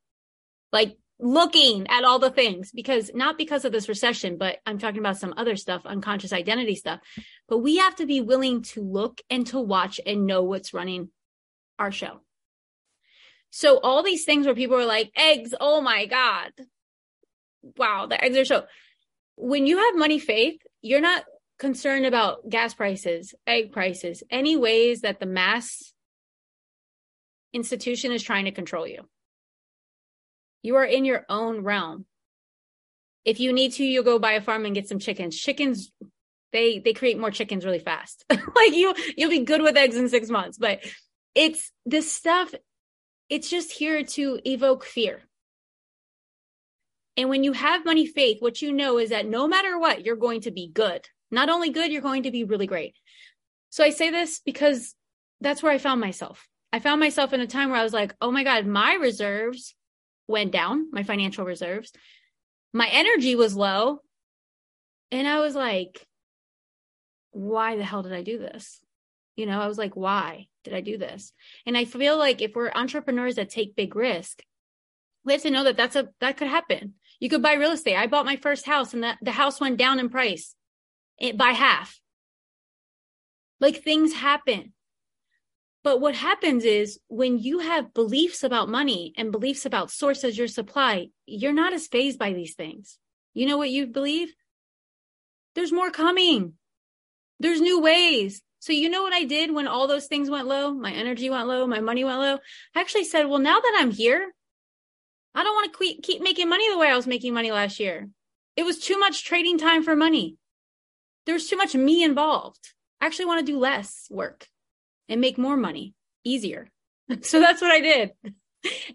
Like looking at all the things because not because of this recession, but I'm talking about some other stuff, unconscious identity stuff. But we have to be willing to look and to watch and know what's running our show. So all these things where people are like, eggs, oh my God. Wow, the eggs are so when you have money faith, you're not concerned about gas prices, egg prices, any ways that the mass institution is trying to control you. You are in your own realm. If you need to, you'll go buy a farm and get some chickens. Chickens, they they create more chickens really fast. (laughs) like you, you'll be good with eggs in six months. But it's this stuff. It's just here to evoke fear. And when you have money faith, what you know is that no matter what, you're going to be good. Not only good, you're going to be really great. So I say this because that's where I found myself. I found myself in a time where I was like, oh my God, my reserves went down, my financial reserves. My energy was low. And I was like, why the hell did I do this? You know, I was like, why did I do this? And I feel like if we're entrepreneurs that take big risk, we have to know that that's a, that could happen. You could buy real estate. I bought my first house and the, the house went down in price it, by half. Like things happen. But what happens is when you have beliefs about money and beliefs about source as your supply, you're not as fazed by these things. You know what you believe? There's more coming. There's new ways. So you know what I did when all those things went low? My energy went low, my money went low. I actually said, well, now that I'm here, I don't want to keep making money the way I was making money last year. It was too much trading time for money. There's too much me involved. I actually want to do less work and make more money easier. (laughs) so that's what I did. (laughs)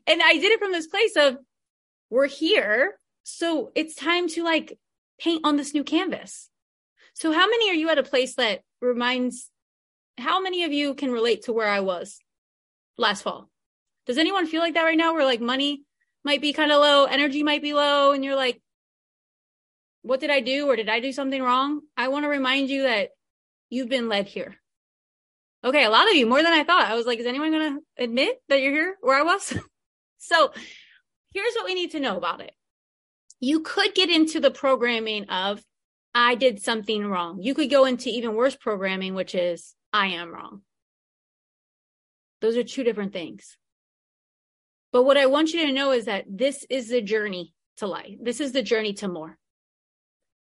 And I did it from this place of we're here. So it's time to like paint on this new canvas. So how many are you at a place that reminds how many of you can relate to where I was last fall? Does anyone feel like that right now where like money might be kind of low, energy might be low, and you're like, what did I do? Or did I do something wrong? I want to remind you that you've been led here. Okay, a lot of you, more than I thought. I was like, is anyone going to admit that you're here where I was? (laughs) so here's what we need to know about it. You could get into the programming of, I did something wrong. You could go into even worse programming, which is, I am wrong. Those are two different things. But what I want you to know is that this is the journey to life. This is the journey to more.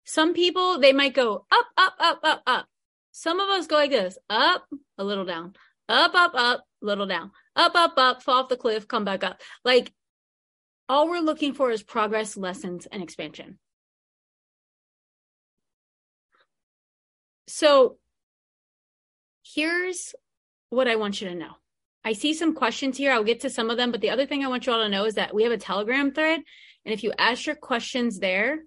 Some people, they might go up, up, up, up, up. Some of us go like this up, a little down, up, up, up, little down, up, up, up, fall off the cliff, come back up. Like all we're looking for is progress, lessons, and expansion. So here's what I want you to know. I see some questions here. I'll get to some of them, but the other thing I want you all to know is that we have a Telegram thread. And if you ask your questions there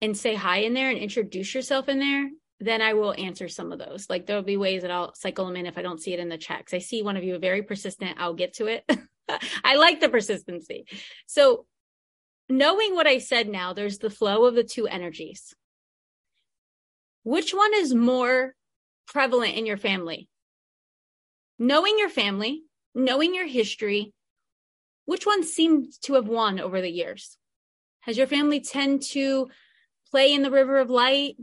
and say hi in there and introduce yourself in there, then I will answer some of those. Like there'll be ways that I'll cycle them in if I don't see it in the checks. I see one of you very persistent. I'll get to it. (laughs) I like the persistency. So knowing what I said now, there's the flow of the two energies. Which one is more prevalent in your family? Knowing your family, knowing your history, which one seems to have won over the years? Has your family tend to play in the river of light,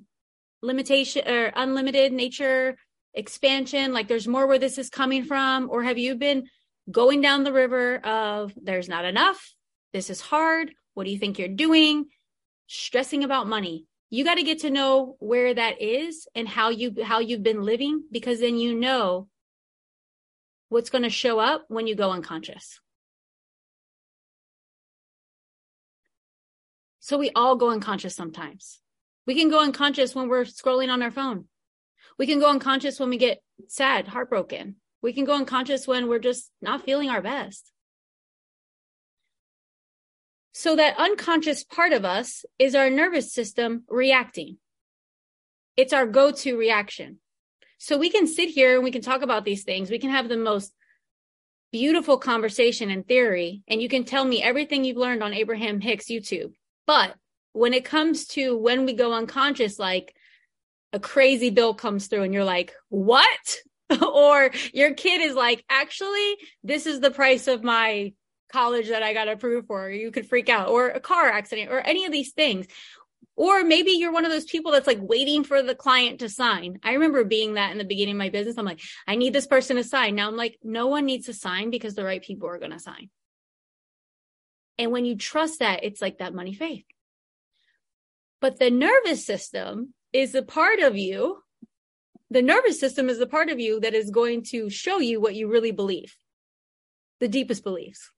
limitation or unlimited nature expansion? Like there's more where this is coming from? Or have you been going down the river of there's not enough? This is hard. What do you think you're doing? Stressing about money. You got to get to know where that is and how you how you've been living because then you know what's going to show up when you go unconscious. So we all go unconscious sometimes. We can go unconscious when we're scrolling on our phone. We can go unconscious when we get sad, heartbroken. We can go unconscious when we're just not feeling our best. So that unconscious part of us is our nervous system reacting. It's our go-to reaction. So we can sit here and we can talk about these things. We can have the most beautiful conversation in theory, and you can tell me everything you've learned on Abraham Hicks YouTube. But when it comes to when we go unconscious, like a crazy bill comes through and you're like, what? (laughs) or your kid is like, actually, this is the price of my college that I got approved for. You could freak out, or a car accident, or any of these things. Or maybe you're one of those people that's like waiting for the client to sign. I remember being that in the beginning of my business. I'm like, I need this person to sign. Now I'm like, no one needs to sign because the right people are going to sign. And when you trust that, it's like that money faith. But the nervous system is a part of you. The nervous system is the part of you that is going to show you what you really believe, the deepest beliefs.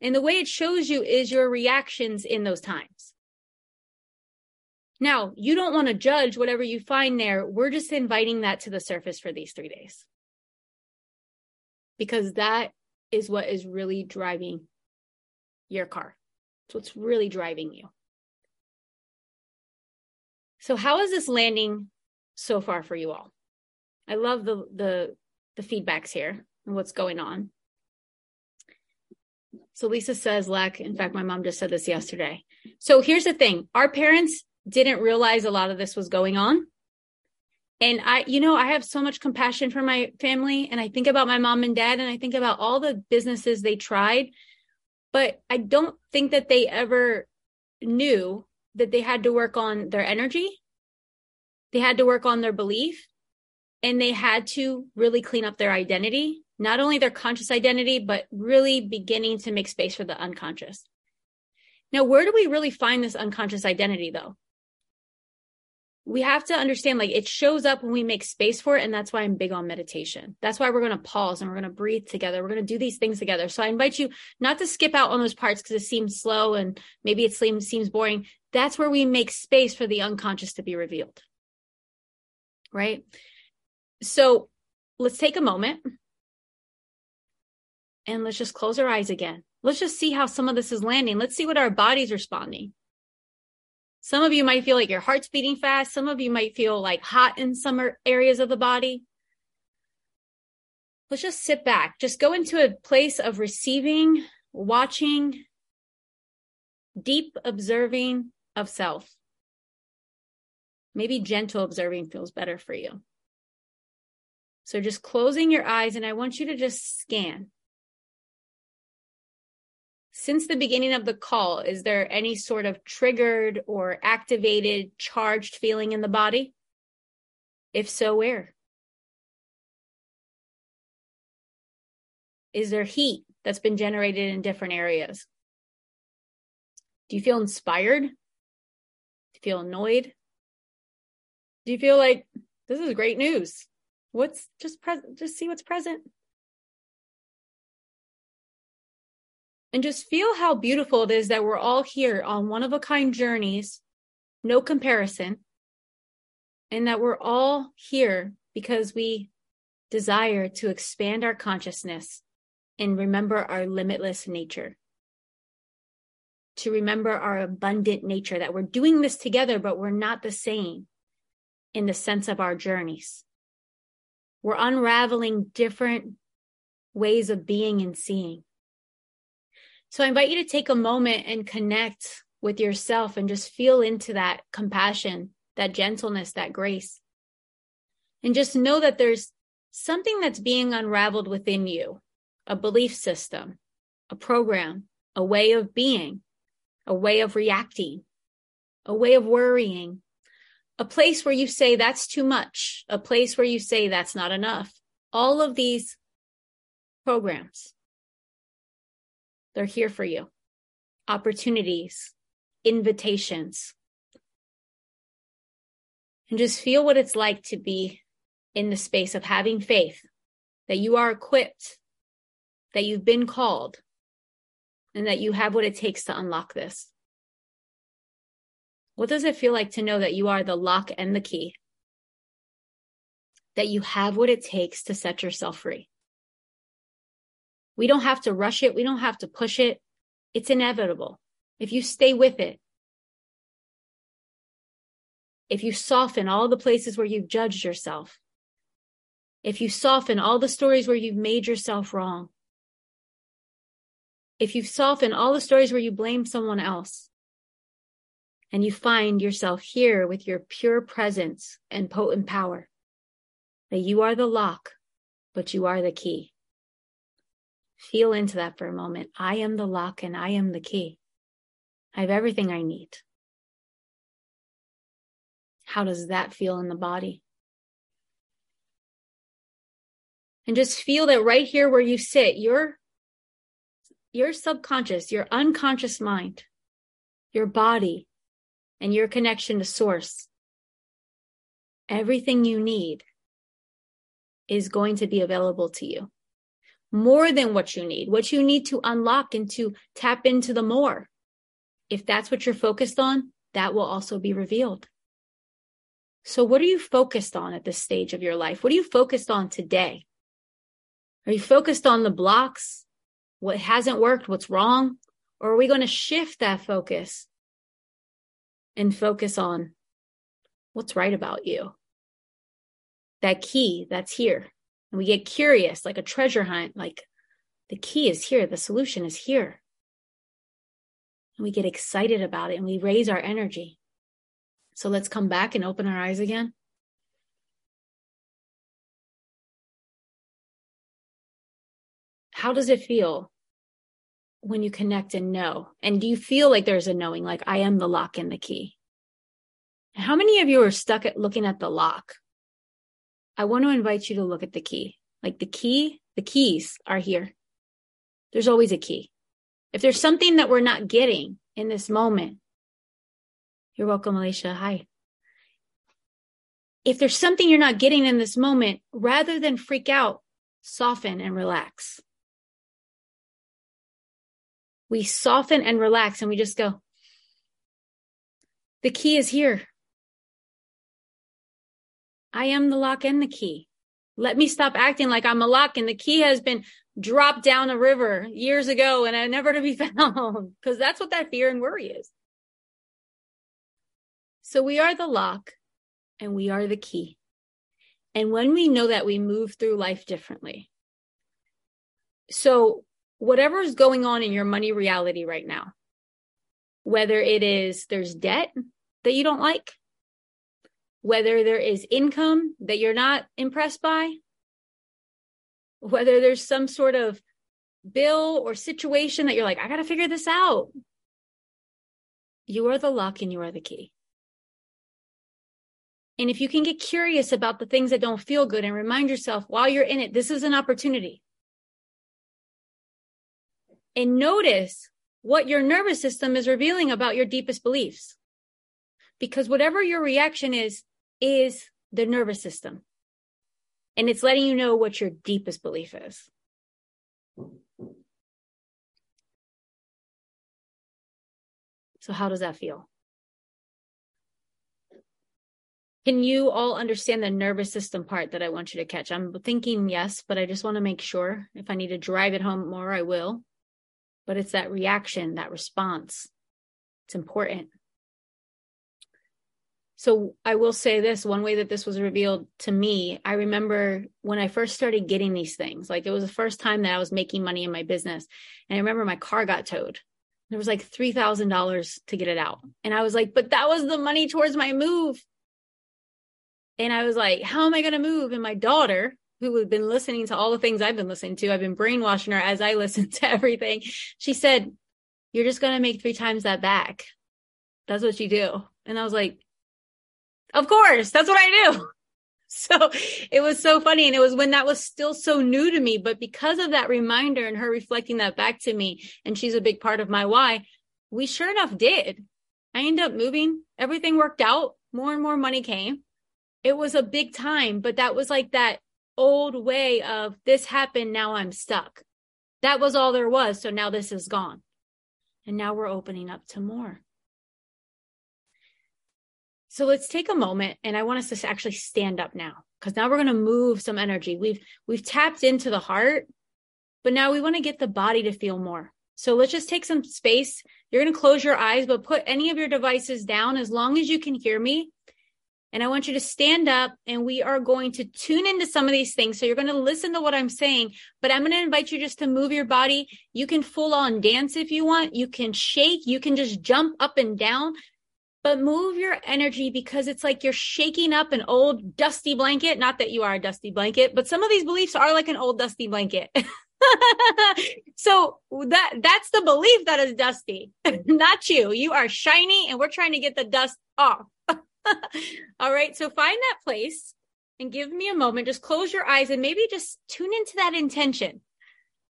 And the way it shows you is your reactions in those times. Now, you don't want to judge whatever you find there. We're just inviting that to the surface for these three days. Because that is what is really driving your car. It's what's really driving you. So, how is this landing so far for you all? I love the the the feedbacks here and what's going on. So Lisa says, lack. In fact, my mom just said this yesterday. So here's the thing: our parents didn't realize a lot of this was going on. And I, you know, I have so much compassion for my family. And I think about my mom and dad, and I think about all the businesses they tried. But I don't think that they ever knew that they had to work on their energy, they had to work on their belief, and they had to really clean up their identity, not only their conscious identity, but really beginning to make space for the unconscious. Now, where do we really find this unconscious identity though? We have to understand like it shows up when we make space for it. And that's why I'm big on meditation. That's why we're going to pause and we're going to breathe together. We're going to do these things together. So I invite you not to skip out on those parts because it seems slow and maybe it seems, seems boring. That's where we make space for the unconscious to be revealed. Right. So let's take a moment and let's just close our eyes again. Let's just see how some of this is landing. Let's see what our body's responding. Some of you might feel like your heart's beating fast. Some of you might feel like hot in some er, areas of the body. Let's just sit back. Just go into a place of receiving, watching, deep observing of self. Maybe gentle observing feels better for you. So just closing your eyes, and I want you to just scan. Since the beginning of the call, is there any sort of triggered or activated, charged feeling in the body? If so, where? Is there heat that's been generated in different areas? Do you feel inspired? You feel annoyed? Do you feel like this is great news? What's just present? Just see what's present. And just feel how beautiful it is that we're all here on one of a kind journeys, no comparison, and that we're all here because we desire to expand our consciousness and remember our limitless nature. To remember our abundant nature, that we're doing this together, but we're not the same in the sense of our journeys. We're unraveling different ways of being and seeing. So I invite you to take a moment and connect with yourself and just feel into that compassion, that gentleness, that grace. And just know that there's something that's being unraveled within you a belief system, a program, a way of being, a way of reacting, a way of worrying, a place where you say that's too much, a place where you say that's not enough. All of these programs, they're here for you. Opportunities, invitations. And just feel what it's like to be in the space of having faith that you are equipped, that you've been called, and that you have what it takes to unlock this. What does it feel like to know that you are the lock and the key? That you have what it takes to set yourself free. We don't have to rush it. We don't have to push it. It's inevitable. If you stay with it, if you soften all the places where you've judged yourself, if you soften all the stories where you've made yourself wrong, if you soften all the stories where you blame someone else, and you find yourself here with your pure presence and potent power. That you are the lock, but you are the key. Feel into that for a moment. I am the lock and I am the key. I have everything I need. How does that feel in the body? And just feel that right here where you sit, your, your subconscious, your unconscious mind, your body and your connection to source, everything you need is going to be available to you. More than what you need, what you need to unlock and to tap into the more. If that's what you're focused on, that will also be revealed. So what are you focused on at this stage of your life? What are you focused on today? Are you focused on the blocks? What hasn't worked? What's wrong? Or are we going to shift that focus and focus on what's right about you. that key that's here. And we get curious, like a treasure hunt, like the key is here, the solution is here. And we get excited about it and we raise our energy. So let's come back and open our eyes again. How does it feel when you connect and know? And do you feel like there's a knowing, like I am the lock and the key? How many of you are stuck at looking at the lock? I want to invite you to look at the key. Like the key, the keys are here. There's always a key. If there's something that we're not getting in this moment, you're welcome, Alicia. Hi. If there's something you're not getting in this moment, rather than freak out, soften and relax. We soften and relax and we just go, the key is here. I am the lock and the key. Let me stop acting like I'm a lock and the key has been dropped down a river years ago and I never to be (laughs) found because that's what that fear and worry is. So we are the lock and we are the key. And when we know that, we move through life differently. So whatever is going on in your money reality right now, whether it is there's debt that you don't like, whether there is income that you're not impressed by, whether there's some sort of bill or situation that you're like, I got to figure this out. You are the lock and you are the key. And if you can get curious about the things that don't feel good and remind yourself while you're in it, this is an opportunity. And notice what your nervous system is revealing about your deepest beliefs. Because whatever your reaction is, is the nervous system. And it's letting you know what your deepest belief is. So, how does that feel? Can you all understand the nervous system part that I want you to catch? I'm thinking yes, but I just want to make sure. If I need to drive it home more, I will. But it's that reaction, that response. It's important. So I will say this one way that this was revealed to me, I remember when I first started getting these things, like it was the first time that I was making money in my business. And I remember my car got towed. There was like $3,000 to get it out. And I was like, but that was the money towards my move. And I was like, how am I going to move? And my daughter, who had been listening to all the things I've been listening to, I've been brainwashing her as I (laughs) listen to everything. She said, you're just going to make three times that back. That's what you do. And I was like, of course, that's what I do. (laughs) So it was so funny. And it was when that was still so new to me. But because of that reminder and her reflecting that back to me, and she's a big part of my why, we sure enough did. I ended up moving. Everything worked out. More and more money came. It was a big time, but that was like that old way of this happened. Now I'm stuck. That was all there was. So now this is gone. And now we're opening up to more. So let's take a moment and I want us to actually stand up now because now we're going to move some energy. We've we've tapped into the heart, but now we want to get the body to feel more. So let's just take some space. You're going to close your eyes, but put any of your devices down as long as you can hear me. And I want you to stand up and we are going to tune into some of these things. So you're going to listen to what I'm saying, but I'm going to invite you just to move your body. You can full on dance if you want. You can shake. You can just jump up and down but move your energy because it's like you're shaking up an old dusty blanket. Not that you are a dusty blanket, but some of these beliefs are like an old dusty blanket. (laughs) so that that's the belief that is dusty, (laughs) not you. You are shiny and we're trying to get the dust off. (laughs) (laughs) All right. So find that place and give me a moment. Just close your eyes and maybe just tune into that intention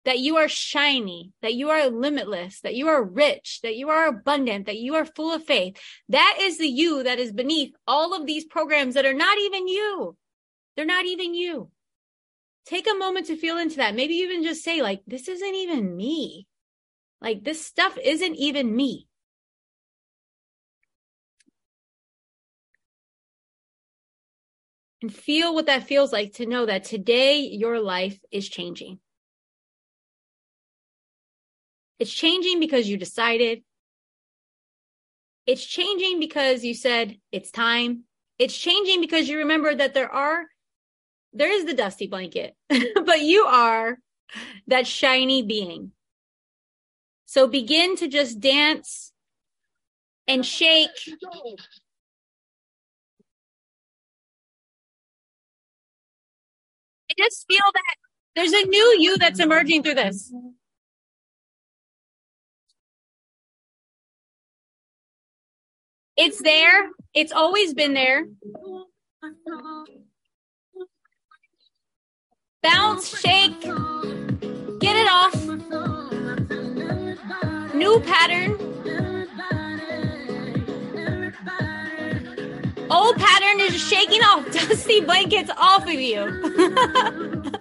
that you are shiny, that you are limitless, that you are rich, that you are abundant, that you are full of faith. That is the you that is beneath all of these programs that are not even you. They're not even you. Take a moment to feel into that. Maybe even just say, like, this isn't even me. Like, this stuff isn't even me. And feel what that feels like to know that today your life is changing. It's changing because you decided. It's changing because you said it's time. It's changing because you remember that there are there is the dusty blanket, (laughs) but you are that shiny being. So begin to just dance and shake. Just feel that there's a new you that's emerging through this. It's there. It's always been there. Bounce, shake, get it off. New pattern. Old pattern is shaking off dusty blankets off of you. (laughs)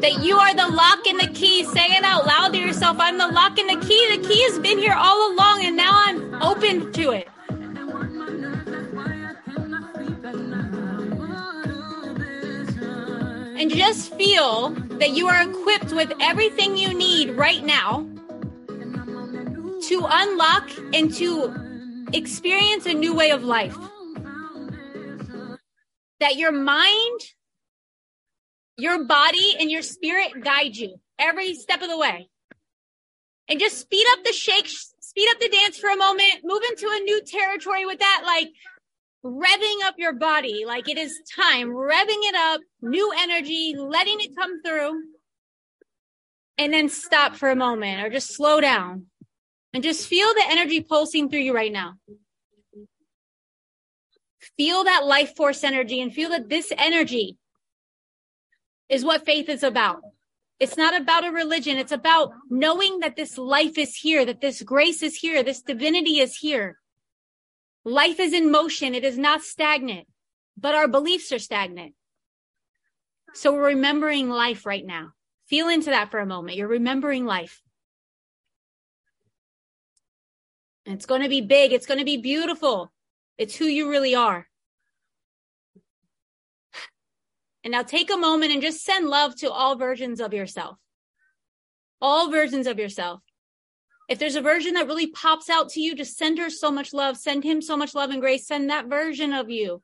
that you are the lock and the key. Say it out loud to yourself. I'm the lock and the key. The key has been here all along and now I'm open to it. And just feel that you are equipped with everything you need right now to unlock and to experience a new way of life. That your mind your body and your spirit guide you every step of the way. And just speed up the shake, speed up the dance for a moment, move into a new territory with that, like revving up your body. Like it is time, revving it up, new energy, letting it come through. And then stop for a moment or just slow down and just feel the energy pulsing through you right now. Feel that life force energy and feel that this energy is what faith is about. It's not about a religion. It's about knowing that this life is here, that this grace is here, this divinity is here. Life is in motion. It is not stagnant, but our beliefs are stagnant. So we're remembering life right now. Feel into that for a moment. You're remembering life. It's going to be big. It's going to be beautiful. It's who you really are. And now take a moment and just send love to all versions of yourself. All versions of yourself. If there's a version that really pops out to you, just send her so much love. Send him so much love and grace. Send that version of you.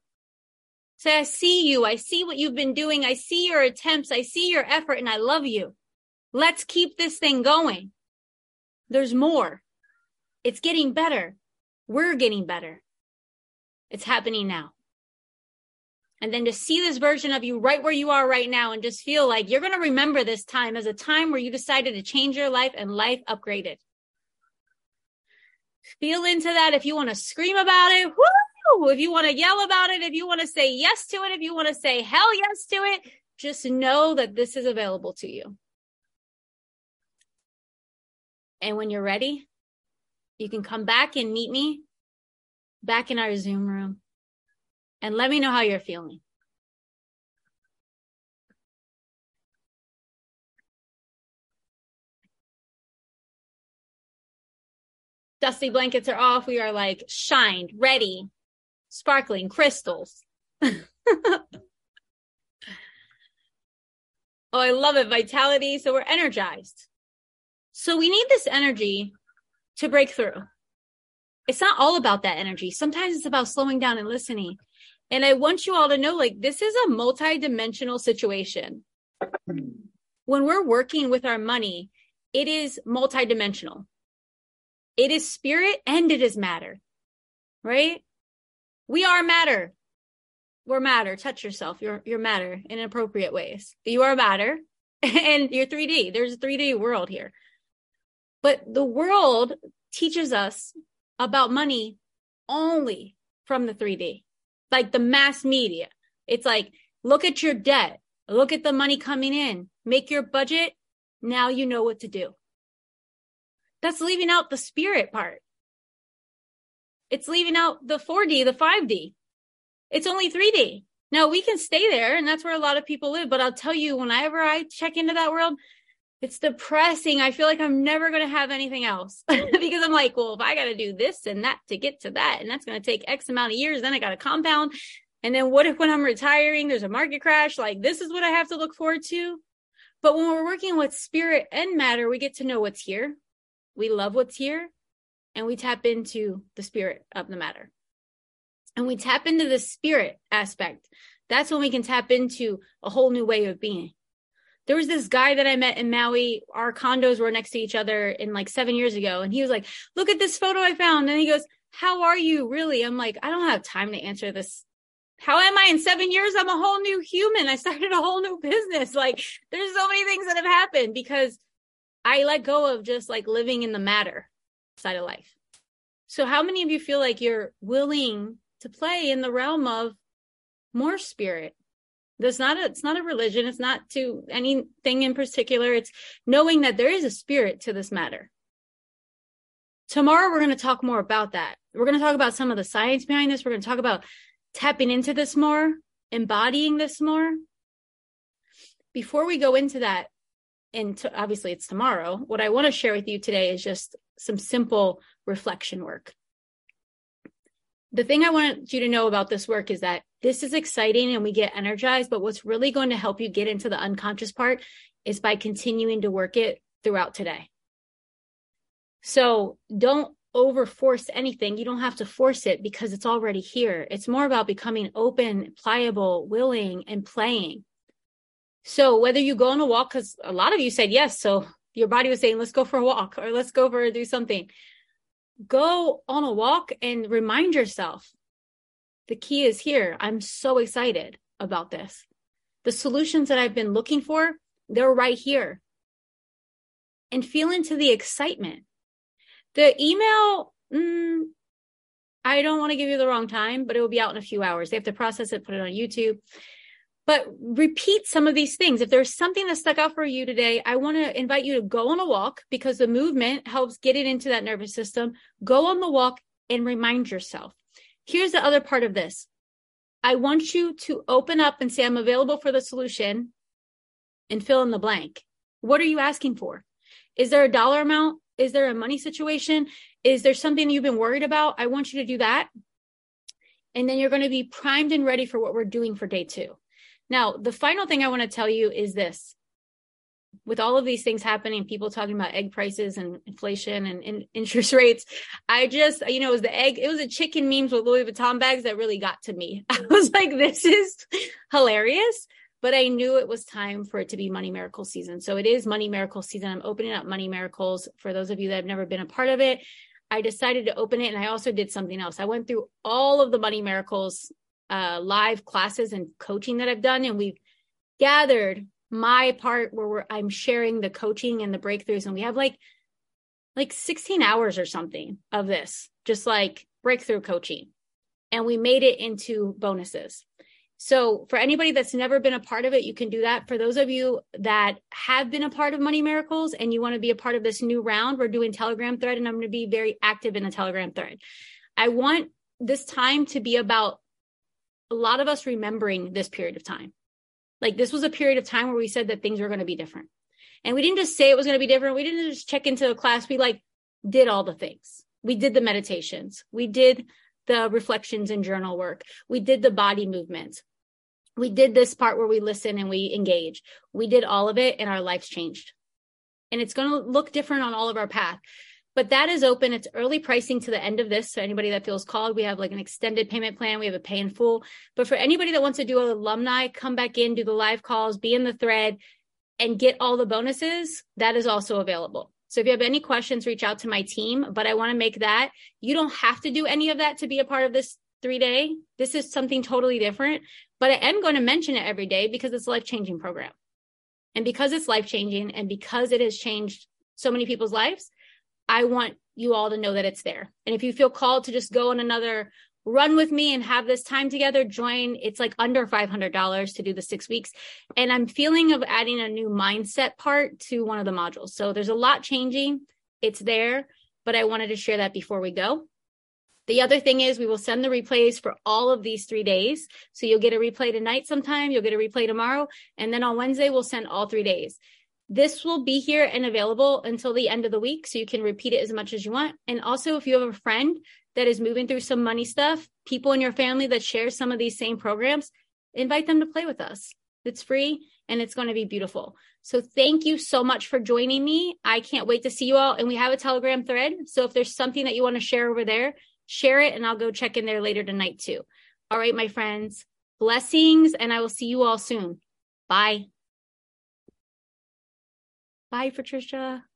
Say, I see you. I see what you've been doing. I see your attempts. I see your effort and I love you. Let's keep this thing going. There's more. It's getting better. We're getting better. It's happening now and then to see this version of you right where you are right now and just feel like you're going to remember this time as a time where you decided to change your life and life upgraded. Feel into that if you want to scream about it. Woo! If you want to yell about it, if you want to say yes to it, if you want to say hell yes to it, just know that this is available to you. And when you're ready, you can come back and meet me back in our Zoom room and let me know how you're feeling. Dusty blankets are off. We are like shined, ready, sparkling crystals. (laughs) oh, I love it. Vitality. So we're energized. So we need this energy to break through. It's not all about that energy. Sometimes it's about slowing down and listening. And I want you all to know like this is a multi-dimensional situation. When we're working with our money, it is multi-dimensional. It is spirit and it is matter. Right? We are matter. We're matter. Touch yourself. You're you're matter in appropriate ways. You are matter (laughs) and you're 3D. There's a 3D world here. But the world teaches us about money only from the 3D like the mass media. It's like, look at your debt, look at the money coming in, make your budget. Now you know what to do. That's leaving out the spirit part. It's leaving out the 4D, the 5D. It's only 3D. Now we can stay there and that's where a lot of people live. But I'll tell you, whenever I check into that world, it's depressing. I feel like I'm never going to have anything else (laughs) because I'm like, well, if I got to do this and that to get to that, and that's going to take X amount of years, then I got to compound. And then what if when I'm retiring, there's a market crash? Like, this is what I have to look forward to. But when we're working with spirit and matter, we get to know what's here. We love what's here and we tap into the spirit of the matter. and we tap into the spirit aspect, that's when we can tap into a whole new way of being. There was this guy that I met in Maui. Our condos were next to each other in like seven years ago. And he was like, look at this photo I found. And he goes, how are you really? I'm like, I don't have time to answer this. How am I in seven years? I'm a whole new human. I started a whole new business. Like there's so many things that have happened because I let go of just like living in the matter side of life. So how many of you feel like you're willing to play in the realm of more spirit? There's not a, it's not a religion. It's not to anything in particular. It's knowing that there is a spirit to this matter. Tomorrow, we're going to talk more about that. We're going to talk about some of the science behind this. We're going to talk about tapping into this more, embodying this more. Before we go into that, and to, obviously it's tomorrow, what I want to share with you today is just some simple reflection work. The thing I want you to know about this work is that this is exciting and we get energized, but what's really going to help you get into the unconscious part is by continuing to work it throughout today. So don't over force anything. You don't have to force it because it's already here. It's more about becoming open, pliable, willing, and playing. So whether you go on a walk, because a lot of you said yes. So your body was saying, let's go for a walk or let's go for do something. Go on a walk and remind yourself the key is here. I'm so excited about this. The solutions that I've been looking for, they're right here. And feel into the excitement. The email, mm, I don't want to give you the wrong time, but it will be out in a few hours. They have to process it, put it on YouTube. But repeat some of these things. If there's something that stuck out for you today, I want to invite you to go on a walk because the movement helps get it into that nervous system. Go on the walk and remind yourself. Here's the other part of this. I want you to open up and say, I'm available for the solution and fill in the blank. What are you asking for? Is there a dollar amount? Is there a money situation? Is there something you've been worried about? I want you to do that. And then you're going to be primed and ready for what we're doing for day two. Now, the final thing I want to tell you is this. With all of these things happening, people talking about egg prices and inflation and, (laughs) interest rates, I just, you know, it was the egg, it was the chicken memes with Louis Vuitton bags that really got to me. (laughs) I was like, this is hilarious but I knew it was time for it to be Money Miracle season. So it is Money Miracle season. I'm opening up Money Miracles for those of you that have never been a part of it. I decided to open it and I also did something else. I went through all of the Money Miracles uh, live classes and coaching that I've done, and we've gathered my part where I'm sharing the coaching and the breakthroughs, and we have like like 16 hours or something of this, just like breakthrough coaching, and we made it into bonuses. So for anybody that's never been a part of it, you can do that. For those of you that have been a part of Money Miracles and you want to be a part of this new round, we're doing Telegram thread and I'm going to be very active in the Telegram thread. I want this time to be about a lot of us remembering this period of time. Like this was a period of time where we said that things were going to be different. And we didn't just say it was going to be different. We didn't just check into a class. We like did all the things. We did the meditations. We did the reflections and journal work. We did the body movements. We did this part where we listen and we engage. We did all of it and our lives changed. And it's going to look different on all of our path but that is open. It's early pricing to the end of this. So anybody that feels called, we have like an extended payment plan. We have a pay in full. But for anybody that wants to do an alumni, come back in, do the live calls, be in the thread, and get all the bonuses. That is also available. So if you have any questions, reach out to my team. But I want to make that you don't have to do any of that to be a part of this three day. This is something totally different. But I am going to mention it every day because it's a life changing program. And because it's life changing and because it has changed so many people's lives, I want you all to know that it's there. And if you feel called to just go on another run with me and have this time together, join. It's like under $500 to do the six weeks. And I'm feeling of adding a new mindset part to one of the modules. So there's a lot changing. It's there, but I wanted to share that before we go. The other thing is we will send the replays for all of these three days. So you'll get a replay tonight sometime, you'll get a replay tomorrow, and then on Wednesday we'll send all three days. This will be here and available until the end of the week, so you can repeat it as much as you want. And also, if you have a friend that is moving through some money stuff, people in your family that share some of these same programs, invite them to play with us. It's free and it's going to be beautiful. So thank you so much for joining me. I can't wait to see you all. And we have a Telegram thread. So if there's something that you want to share over there, share it and I'll go check in there later tonight too. All right, my friends, blessings, and I will see you all soon. Bye. Bye, Patricia.